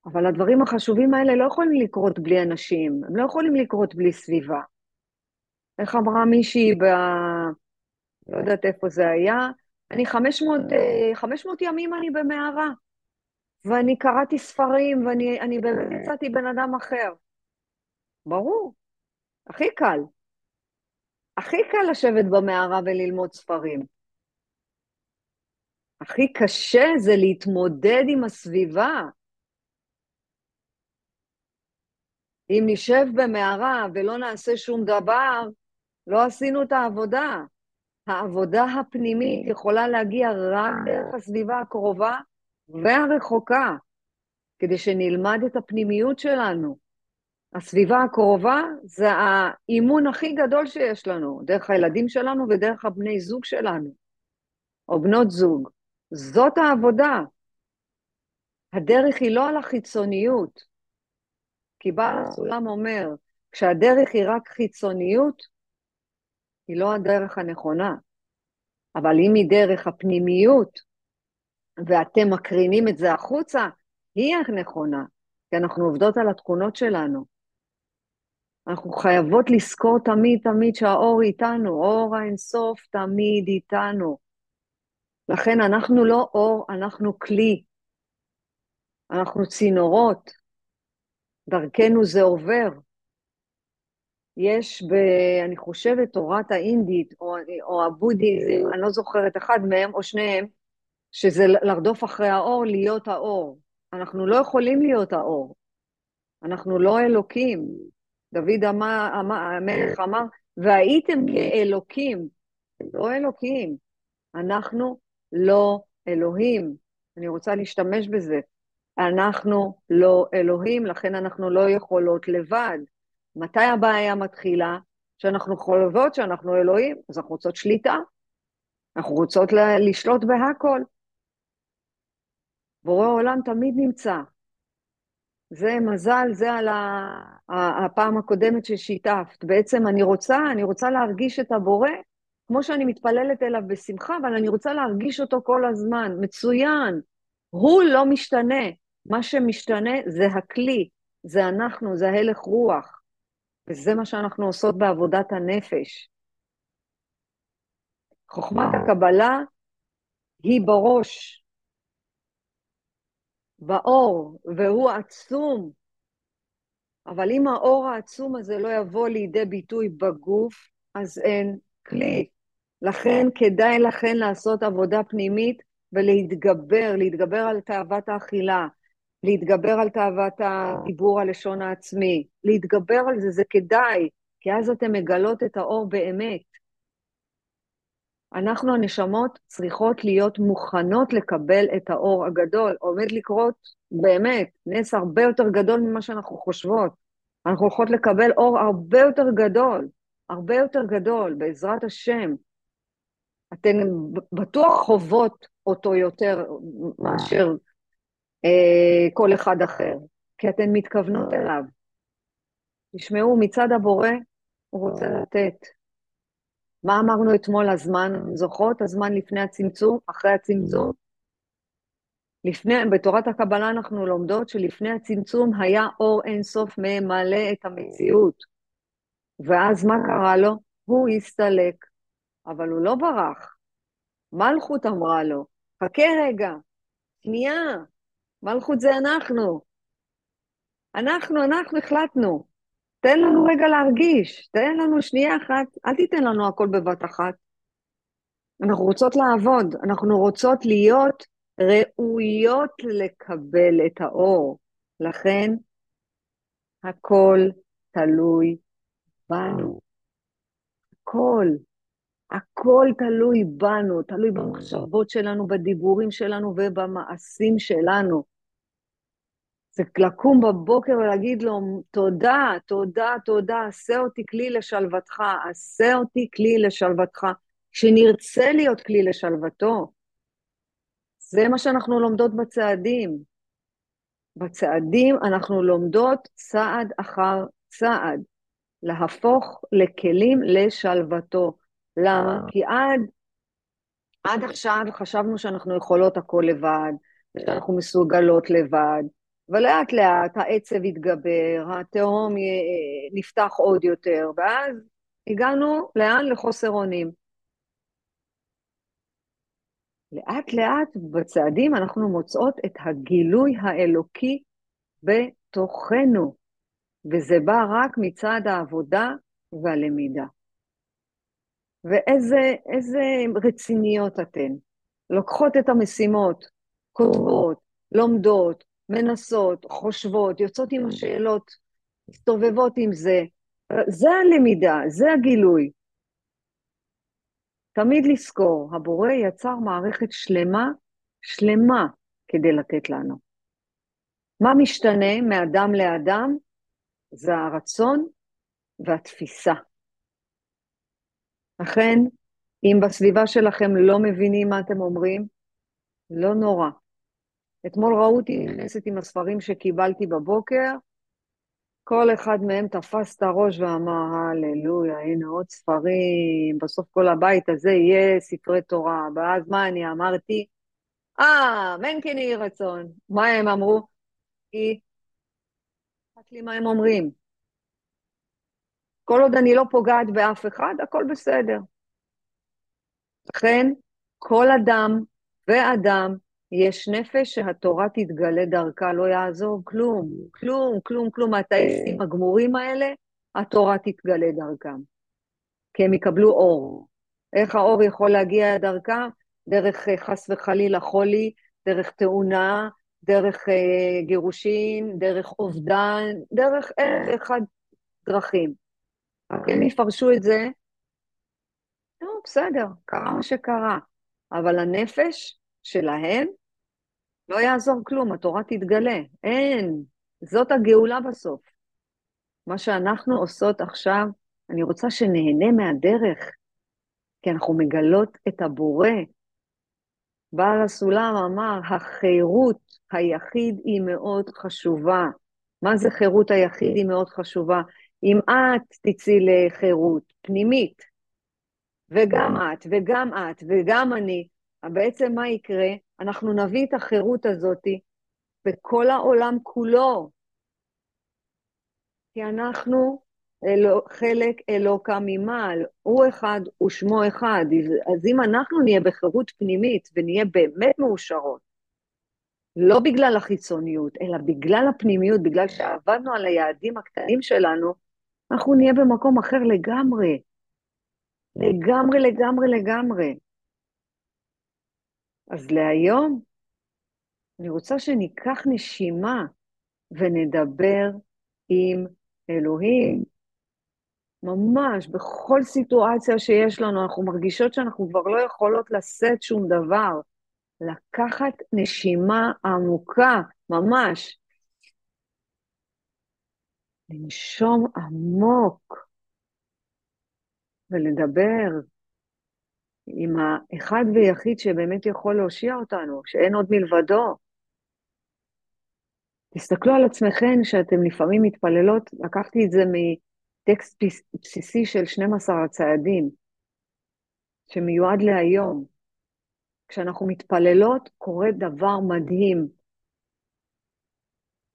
אבל הדברים החשובים האלה לא יכולים לקרות בלי אנשים, הם לא יכולים לקרות בלי סביבה. איך אמרה מישהי ב... לא יודעת איפה זה היה, אני 500, 500 אה, ימים אני במערה. ואני קראתי ספרים, ואני באמת יצאתי בן אדם אחר. ברור, הכי קל. הכי קל לשבת במערה וללמוד ספרים. הכי קשה זה להתמודד עם הסביבה. אם נשב במערה ולא נעשה שום דבר, לא עשינו את העבודה. העבודה הפנימית יכולה להגיע רק דרך הסביבה הקרובה והרחוקה, כדי שנלמד את הפנימיות שלנו. הסביבה הקרובה זה האימון הכי גדול שיש לנו, דרך הילדים שלנו ודרך הבני זוג שלנו, או בנות זוג. זאת העבודה. הדרך היא לא על החיצוניות, כי בעל הסולם אומר, כשהדרך היא רק חיצוניות, היא לא הדרך הנכונה. אבל אם היא דרך הפנימיות, ואתם מקרינים את זה החוצה, היא הנכונה, כי אנחנו עובדות על התכונות שלנו. אנחנו חייבות לזכור תמיד תמיד שהאור איתנו, אור האינסוף תמיד איתנו. לכן אנחנו לא אור, אנחנו כלי. אנחנו צינורות, דרכנו זה עובר. יש, ב, אני חושבת, תורת האינדית, או, או הבודהיזם, אני לא זוכרת, אחד מהם או שניהם, שזה לרדוף אחרי האור, להיות האור. אנחנו לא יכולים להיות האור. אנחנו לא אלוקים. דוד אמר, המלך אמר, והייתם כאלוקים. לא אלוקים. אנחנו לא אלוהים. אני רוצה להשתמש בזה. אנחנו לא אלוהים, לכן אנחנו לא יכולות לבד. מתי הבעיה מתחילה? שאנחנו חולבות, שאנחנו אלוהים, אז אנחנו רוצות שליטה. אנחנו רוצות לשלוט בהכל. בורא עולם תמיד נמצא. זה מזל, זה על הפעם הקודמת ששיתפת. בעצם אני רוצה, אני רוצה להרגיש את הבורא כמו שאני מתפללת אליו בשמחה, אבל אני רוצה להרגיש אותו כל הזמן. מצוין. הוא לא משתנה. מה שמשתנה זה הכלי, זה אנחנו, זה הלך רוח. וזה מה שאנחנו עושות בעבודת הנפש. חוכמת הקבלה היא בראש, באור, והוא עצום. אבל אם האור העצום הזה לא יבוא לידי ביטוי בגוף, אז אין כלי. לכן כדאי לכן לעשות עבודה פנימית ולהתגבר, להתגבר על תאוות האכילה, להתגבר על תאוות הדיבור הלשון העצמי, להתגבר על זה, זה כדאי, כי אז אתן מגלות את האור באמת. אנחנו הנשמות צריכות להיות מוכנות לקבל את האור הגדול. עומד לקרות באמת נס הרבה יותר גדול ממה שאנחנו חושבות. אנחנו הולכות לקבל אור הרבה יותר גדול, הרבה יותר גדול, בעזרת השם. אתן בטוח חוות אותו יותר מאשר אה, כל אחד אחר, כי אתן מתכוונות אליו. תשמעו, מצד הבורא הוא רוצה לתת. מה אמרנו אתמול, הזמן, זוכרות? הזמן לפני הצמצום, אחרי הצמצום? לפני, בתורת הקבלה אנחנו לומדות שלפני הצמצום היה אור אינסוף ממלא את המציאות. ואז מה קרה לו? הוא הסתלק, אבל הוא לא ברח. מלכות אמרה לו, חכה רגע, שנייה, מלכות זה אנחנו. אנחנו, אנחנו החלטנו. תן לנו רגע להרגיש, תן לנו שנייה אחת, אל תיתן לנו הכל בבת אחת. אנחנו רוצות לעבוד, אנחנו רוצות להיות ראויות לקבל את האור. לכן, הכל תלוי בנו. הכל. הכל תלוי בנו, תלוי במחשבות שלנו, בדיבורים שלנו ובמעשים שלנו. זה לקום בבוקר ולהגיד לו, תודה, תודה, תודה, עשה אותי כלי לשלוותך, עשה אותי כלי לשלוותך, שנרצה להיות כלי לשלוותו. זה מה שאנחנו לומדות בצעדים. בצעדים אנחנו לומדות צעד אחר צעד, להפוך לכלים לשלוותו. למה? כי עד, עד עכשיו חשבנו שאנחנו יכולות הכל לבד, שאנחנו מסוגלות לבד, ולאט לאט העצב יתגבר, התהום נפתח עוד יותר, ואז הגענו לאן? לחוסר אונים. לאט לאט בצעדים אנחנו מוצאות את הגילוי האלוקי בתוכנו, וזה בא רק מצד העבודה והלמידה. ואיזה רציניות אתן. לוקחות את המשימות, כותבות, לומדות, מנסות, חושבות, יוצאות עם השאלות, מסתובבות עם זה. זה הלמידה, זה הגילוי. תמיד לזכור, הבורא יצר מערכת שלמה, שלמה, כדי לתת לנו. מה משתנה מאדם לאדם? זה הרצון והתפיסה. לכן, אם בסביבה שלכם לא מבינים מה אתם אומרים, לא נורא. אתמול ראו אותי נכנסת עם הספרים שקיבלתי בבוקר, כל אחד מהם תפס את הראש ואמר, הללויה, הנה עוד ספרים, בסוף כל הבית הזה יהיה ספרי תורה. ואז מה אני אמרתי? אה, מן כן יהי רצון. מה הם אמרו? כי אכפת לי מה הם אומרים. כל עוד אני לא פוגעת באף אחד, הכל בסדר. לכן, כל אדם ואדם יש נפש שהתורה תתגלה דרכה, לא יעזור כלום, כלום, כלום, כלום. הטייסים הגמורים האלה, התורה תתגלה דרכם. כי הם יקבלו אור. איך האור יכול להגיע דרכם? דרך אה, חס וחלילה חולי, דרך תאונה, דרך אה, גירושין, דרך אובדן, דרך אלף אחד דרכים. רק הם יפרשו את זה, לא, בסדר, קרה מה שקרה. אבל הנפש שלהם, לא יעזור כלום, התורה תתגלה. אין, זאת הגאולה בסוף. מה שאנחנו עושות עכשיו אני רוצה שנהנה מהדרך, כי אנחנו מגלות את הבורא. בעל הסולם אמר, החירות היחיד היא מאוד חשובה. מה זה חירות היחיד היא מאוד חשובה? אם את תצאי לחירות פנימית, וגם את, וגם את, וגם אני, בעצם מה יקרה? אנחנו נביא את החירות הזאת בכל העולם כולו. כי אנחנו אלו, חלק אלוקה ממעל, הוא אחד ושמו אחד. אז אם אנחנו נהיה בחירות פנימית ונהיה באמת מאושרות, לא בגלל החיצוניות, אלא בגלל הפנימיות, בגלל שעבדנו על היעדים הקטנים שלנו, אנחנו נהיה במקום אחר לגמרי. לגמרי, לגמרי, לגמרי. אז להיום, אני רוצה שניקח נשימה ונדבר עם אלוהים. ממש, בכל סיטואציה שיש לנו, אנחנו מרגישות שאנחנו כבר לא יכולות לשאת שום דבר. לקחת נשימה עמוקה, ממש. לנשום עמוק ולדבר עם האחד ויחיד שבאמת יכול להושיע אותנו, שאין עוד מלבדו. תסתכלו על עצמכם שאתם לפעמים מתפללות, לקחתי את זה מטקסט בסיסי של 12 הצעדים, שמיועד להיום. כשאנחנו מתפללות קורה דבר מדהים.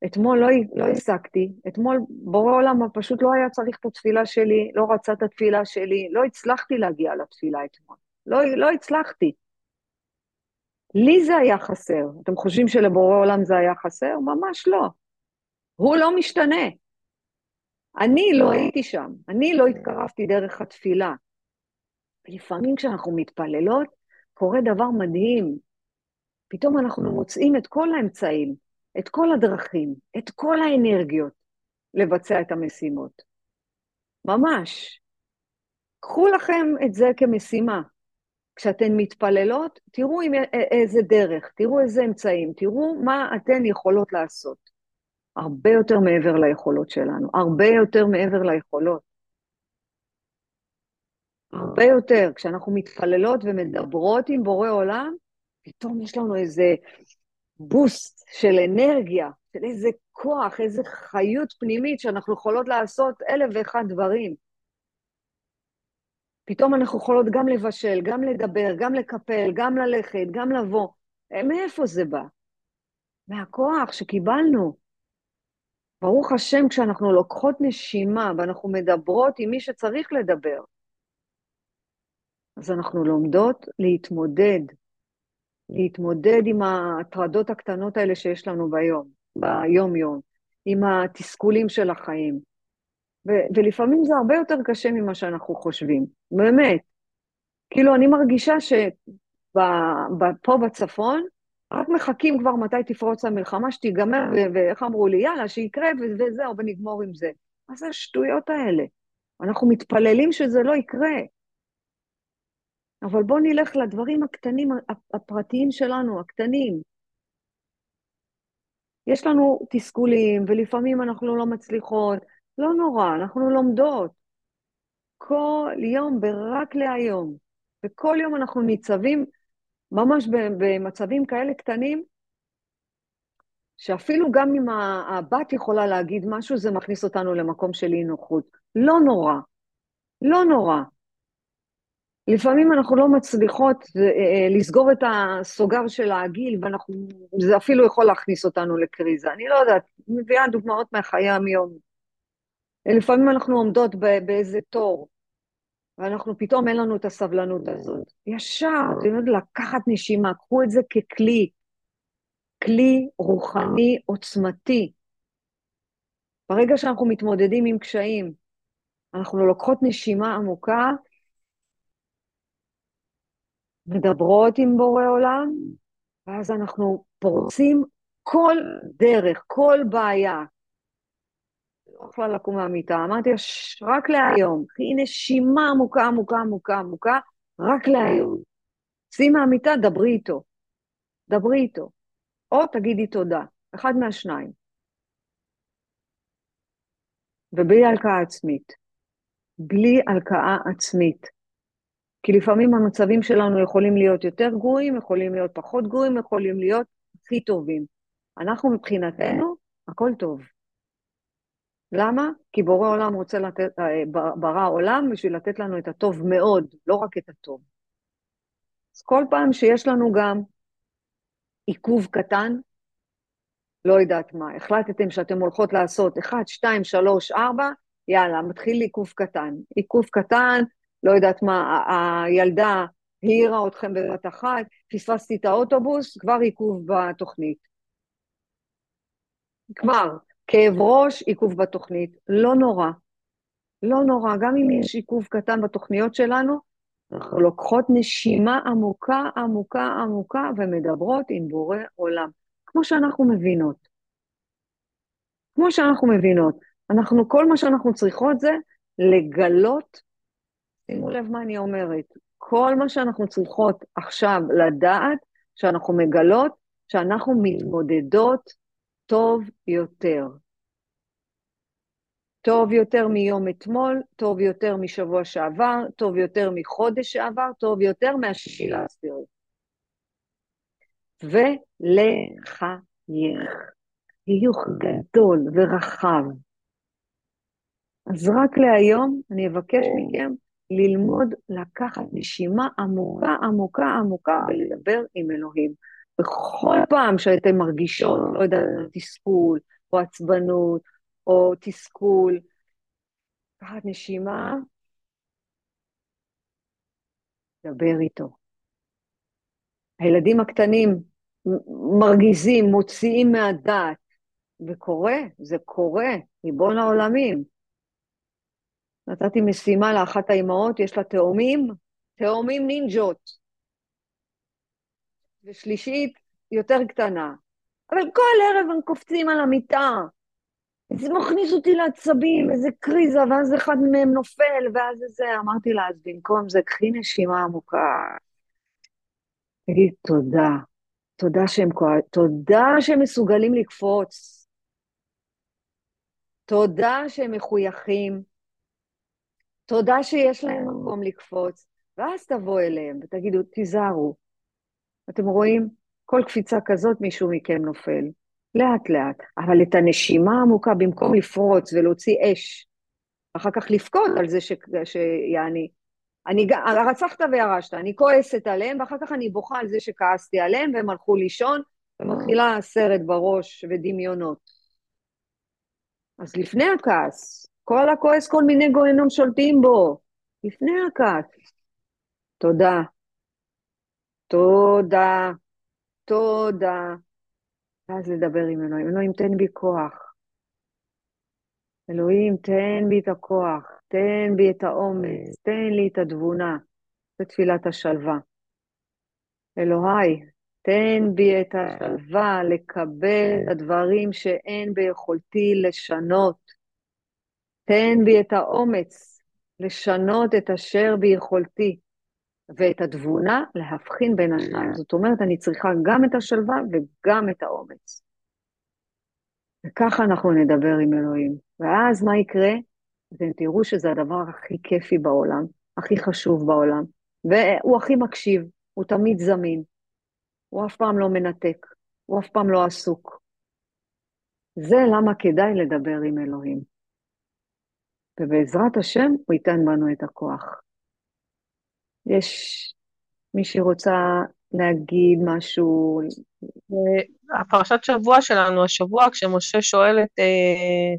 אתמול לא, לא השגתי, אתמול בורא עולם פשוט לא היה צריך את התפילה שלי, לא רצה את התפילה שלי, לא הצלחתי להגיע לתפילה אתמול. לא, לא הצלחתי. לי זה היה חסר. אתם חושבים שלבורא עולם זה היה חסר? ממש לא. הוא לא משתנה. אני לא הייתי שם, אני לא התקרבתי דרך התפילה. לפעמים כשאנחנו מתפללות, קורה דבר מדהים. פתאום אנחנו מוצאים את כל האמצעים, את כל הדרכים, את כל האנרגיות לבצע את המשימות. ממש. קחו לכם את זה כמשימה. כשאתן מתפללות, תראו עם איזה דרך, תראו איזה אמצעים, תראו מה אתן יכולות לעשות. הרבה יותר מעבר ליכולות שלנו, הרבה יותר מעבר ליכולות. הרבה יותר. כשאנחנו מתפללות ומדברות עם בורא עולם, פתאום יש לנו איזה בוסט של אנרגיה, של איזה כוח, איזה חיות פנימית שאנחנו יכולות לעשות אלף ואחד דברים. פתאום אנחנו יכולות גם לבשל, גם לדבר, גם לקפל, גם ללכת, גם לבוא. מאיפה זה בא? מהכוח שקיבלנו. ברוך השם, כשאנחנו לוקחות נשימה ואנחנו מדברות עם מי שצריך לדבר, אז אנחנו לומדות להתמודד, להתמודד עם ההטרדות הקטנות האלה שיש לנו ביום, ביום-יום, עם התסכולים של החיים. ו- ולפעמים זה הרבה יותר קשה ממה שאנחנו חושבים, באמת. כאילו, אני מרגישה שפה בצפון, רק מחכים כבר מתי תפרוץ המלחמה, שתיגמר, ואיך אמרו לי, יאללה, שיקרה וזהו, ונגמור עם זה. מה זה השטויות האלה? אנחנו מתפללים שזה לא יקרה. אבל בואו נלך לדברים הקטנים, הפרטיים שלנו, הקטנים. יש לנו תסכולים, ולפעמים אנחנו לא מצליחות, לא נורא, אנחנו לומדות. כל יום ורק להיום. וכל יום אנחנו ניצבים ממש במצבים כאלה קטנים, שאפילו גם אם הבת יכולה להגיד משהו, זה מכניס אותנו למקום של אי נוחות. לא נורא, לא נורא. לפעמים אנחנו לא מצליחות אה, אה, לסגור את הסוגר של העגיל, וזה אפילו יכול להכניס אותנו לקריזה. אני לא יודעת, מביאה דוגמאות מהחיי היום. לפעמים אנחנו עומדות באיזה תור, ואנחנו פתאום אין לנו את הסבלנות הזאת. ישר, אתם יודעים, לקחת נשימה, קחו את זה ככלי, כלי רוחני עוצמתי. ברגע שאנחנו מתמודדים עם קשיים, אנחנו לוקחות נשימה עמוקה, מדברות עם בורא עולם, ואז אנחנו פורצים כל דרך, כל בעיה. לא יכולה לקום מהמיטה, אמרתי רק להיום, קחי נשימה עמוקה, עמוקה, עמוקה, עמוקה, רק להיום. צאי מהמיטה, דברי איתו. דברי איתו. או תגידי תודה, אחד מהשניים. ובלי הלקאה עצמית. בלי הלקאה עצמית. כי לפעמים המצבים שלנו יכולים להיות יותר גרועים, יכולים להיות פחות גרועים, יכולים להיות הכי טובים. אנחנו מבחינתנו, הכל טוב. למה? כי בורא עולם רוצה לתת, אה, ברא עולם בשביל לתת לנו את הטוב מאוד, לא רק את הטוב. אז כל פעם שיש לנו גם עיכוב קטן, לא יודעת מה, החלטתם שאתם הולכות לעשות 1, 2, 3, 4, יאללה, מתחיל עיכוב קטן. עיכוב קטן, לא יודעת מה, הילדה העירה אתכם בבת אחת, פספסתי את האוטובוס, כבר עיכוב בתוכנית. כבר, כאב ראש, עיכוב בתוכנית. לא נורא. לא נורא, גם אם יש עיכוב קטן בתוכניות שלנו, אנחנו לוקחות נשימה עמוקה, עמוקה, עמוקה, ומדברות עם בורא עולם, כמו שאנחנו מבינות. כמו שאנחנו מבינות. אנחנו, כל מה שאנחנו צריכות זה לגלות, שימו לב מה אני אומרת, כל מה שאנחנו צריכות עכשיו לדעת, שאנחנו מגלות, שאנחנו מתמודדות טוב יותר. טוב יותר מיום אתמול, טוב יותר משבוע שעבר, טוב יותר מחודש שעבר, טוב יותר מהשישי לעשירי. ולחייך. חיוך גדול ורחב. אז רק להיום אני אבקש מכם ללמוד לקחת נשימה עמוקה, עמוקה, עמוקה ולדבר עם אלוהים. בכל פעם שאתם מרגישות, לא יודעת, תסכול, או עצבנות, או תסכול, לקחת נשימה, דבר איתו. הילדים הקטנים מרגיזים, מוציאים מהדעת, וקורה, זה קורה, ריבון העולמים. נתתי משימה לאחת האימהות, יש לה תאומים, תאומים נינג'ות. ושלישית, יותר קטנה. אבל כל ערב הם קופצים על המיטה. זה מכניס אותי לעצבים, איזה קריזה, ואז אחד מהם נופל, ואז זה. אמרתי לה, אז במקום זה, קחי נשימה עמוקה. תגיד תודה. תודה שהם, תודה שהם מסוגלים לקפוץ. תודה שהם מחויכים, תודה שיש להם מקום לקפוץ, ואז תבוא אליהם ותגידו, תיזהרו. אתם רואים? כל קפיצה כזאת מישהו מכם נופל. לאט לאט, אבל את הנשימה העמוקה, במקום לפרוץ ולהוציא אש, אחר כך לבכות על זה ש... שיעני, אני רצחת וירשת, אני כועסת עליהם, ואחר כך אני בוכה על זה שכעסתי עליהם, והם הלכו לישון, ומתחילה סרט בראש ודמיונות. אז לפני הכעס, כל הכועס כל מיני גוהנום שולטים בו, לפני הכעס. תודה. תודה. תודה. ואז לדבר עם אלוהים. אלוהים, תן בי כוח. אלוהים, תן בי את הכוח, תן בי את האומץ, תן לי את התבונה. זו תפילת השלווה. אלוהי, תן בי את השלווה לקבל את הדברים שאין ביכולתי לשנות. תן בי את האומץ לשנות את אשר ביכולתי, ואת התבונה להבחין בין השניים. זאת אומרת, אני צריכה גם את השלווה וגם את האומץ. וככה אנחנו נדבר עם אלוהים. ואז מה יקרה? אתם תראו שזה הדבר הכי כיפי בעולם, הכי חשוב בעולם, והוא הכי מקשיב, הוא תמיד זמין. הוא אף פעם לא מנתק, הוא אף פעם לא עסוק. זה למה כדאי לדבר עם אלוהים. ובעזרת השם הוא ייתן בנו את הכוח. יש מישהי רוצה להגיד משהו? הפרשת שבוע שלנו, השבוע, כשמשה שואל אה,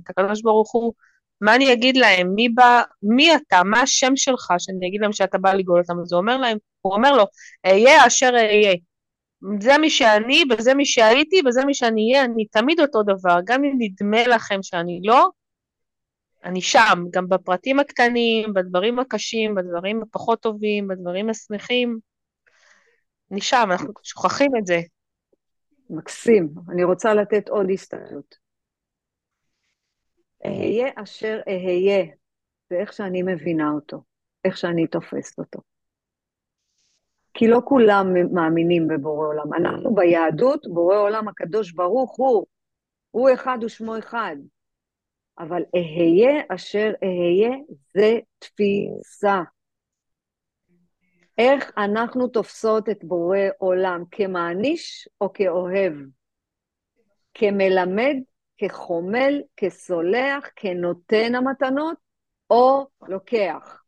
את הקדוש ברוך הוא, מה אני אגיד להם? מי בא, מי אתה? מה השם שלך? שאני אגיד להם שאתה בא לגאול אותם. אז הוא אומר להם, הוא אומר לו, אהיה אשר אהיה. זה מי שאני, וזה מי שהייתי, וזה מי שאני אהיה, אני תמיד אותו דבר. גם אם נדמה לכם שאני לא, אני שם, גם בפרטים הקטנים, בדברים הקשים, בדברים הפחות טובים, בדברים השמחים. אני שם, אנחנו שוכחים את זה. מקסים. אני רוצה לתת עוד הסתכלות. אהיה אשר אהיה, זה איך שאני מבינה אותו, איך שאני תופסת אותו. כי לא כולם מאמינים בבורא עולם. אנחנו ביהדות, בורא עולם הקדוש ברוך הוא, הוא אחד ושמו אחד. אבל אהיה אשר אהיה זה תפיסה. איך אנחנו תופסות את בורא עולם, כמעניש או כאוהב? כמלמד, כחומל, כסולח, כנותן המתנות, או לוקח?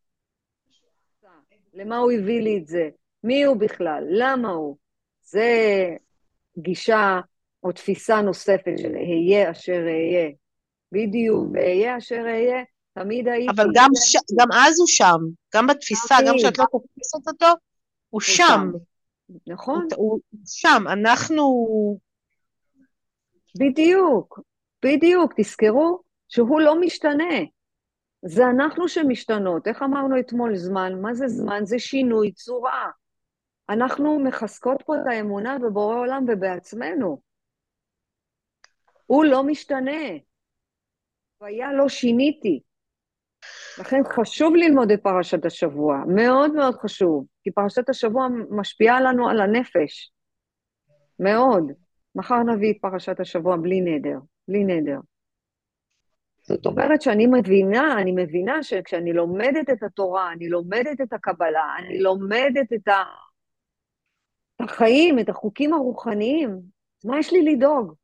למה הוא הביא לי את זה? מי הוא בכלל? למה הוא? זה גישה או תפיסה נוספת של אהיה אשר אהיה. בדיוק, ואהיה אשר אהיה, תמיד הייתי. אבל גם, ש... גם אז הוא שם, גם בתפיסה, גם כשאת לא תופסת אותו, הוא, הוא שם. שם. נכון. הוא, הוא שם, אנחנו... בדיוק, בדיוק, תזכרו שהוא לא משתנה. זה אנחנו שמשתנות. איך אמרנו אתמול זמן? מה זה זמן? זה שינוי צורה. אנחנו מחזקות פה את האמונה בבורא עולם ובעצמנו. הוא לא משתנה. והיה לא שיניתי. לכן חשוב ללמוד את פרשת השבוע, מאוד מאוד חשוב, כי פרשת השבוע משפיעה לנו על הנפש, מאוד. מחר נביא את פרשת השבוע בלי נדר, בלי נדר. זאת אומרת שאני מבינה, אני מבינה שכשאני לומדת את התורה, אני לומדת את הקבלה, אני לומדת את החיים, את החוקים הרוחניים, מה יש לי לדאוג?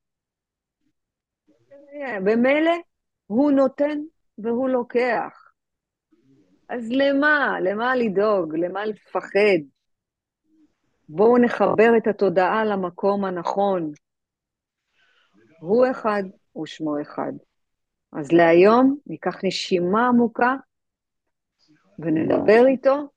במילא הוא נותן והוא לוקח. אז למה? למה לדאוג? למה לפחד? בואו נחבר את התודעה למקום הנכון. הוא אחד ושמו אחד. אז להיום ניקח נשימה עמוקה ונדבר איתו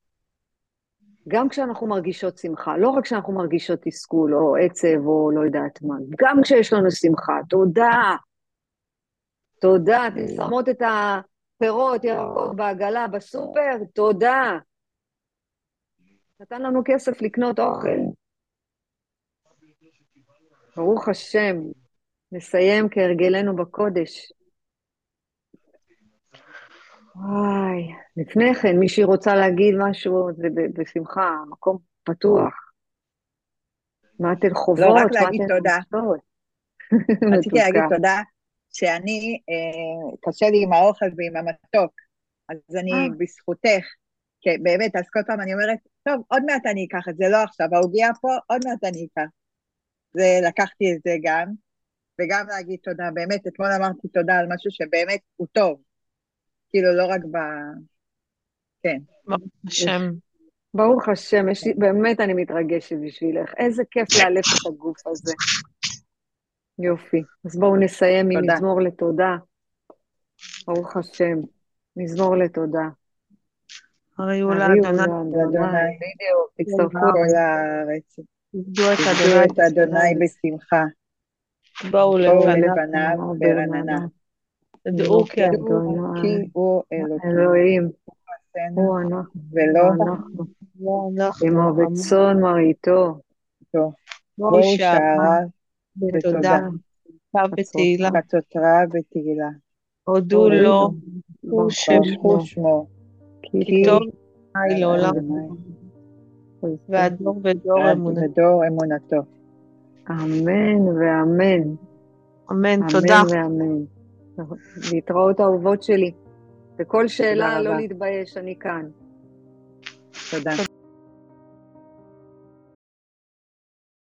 גם כשאנחנו מרגישות שמחה, לא רק כשאנחנו מרגישות תסכול או עצב או לא יודעת מה, גם כשיש לנו שמחה, תודה. תודה, אתן שמות את הפירות, ירקות בעגלה, בסופר, תודה. נתן לנו כסף לקנות אוכל. ברוך השם, נסיים כהרגלנו בקודש. וואי, לפני כן, מישהי רוצה להגיד משהו, זה בשמחה, מקום פתוח. מה אתן חוות? לא, רק להגיד תודה. רציתי להגיד תודה, שאני, אה, קשה לי עם האוכל ועם המתוק, אז אני אה. בזכותך, באמת, אז כל פעם אני אומרת, טוב, עוד מעט אני אקח את זה, לא עכשיו, העוגיה פה, עוד מעט אני אקח. זה, לקחתי את זה גם, וגם להגיד תודה, באמת, אתמול אמרתי תודה על משהו שבאמת הוא טוב. כאילו, לא רק ב... כן. ברוך השם. ברוך השם, יש לי, באמת אני מתרגשת בשבילך. איזה כיף לאלף את הגוף הזה. יופי. אז בואו נסיים עם מזמור לתודה. ברוך השם. מזמור לתודה. הרי הוא לאדוני. בדיוק, תצטרפו. כל הארץ. עבדו את אדוני בשמחה. בואו לבניו ברננה. תדעו כי הוא אלוהים. הוא אנחנו. ולא אנחנו. כמו בצאן מרעיתו. בואו שערה בתודה. בתהילה. בתותרה בתהילה. הודו לו, הוא שמו. כי טוב חי לעולם. והדור ודור אמונתו. אמן ואמן. אמן, תודה. אמן ואמן. להתראות אהובות שלי. וכל שאלה, לא להתבייש, אני כאן. תודה.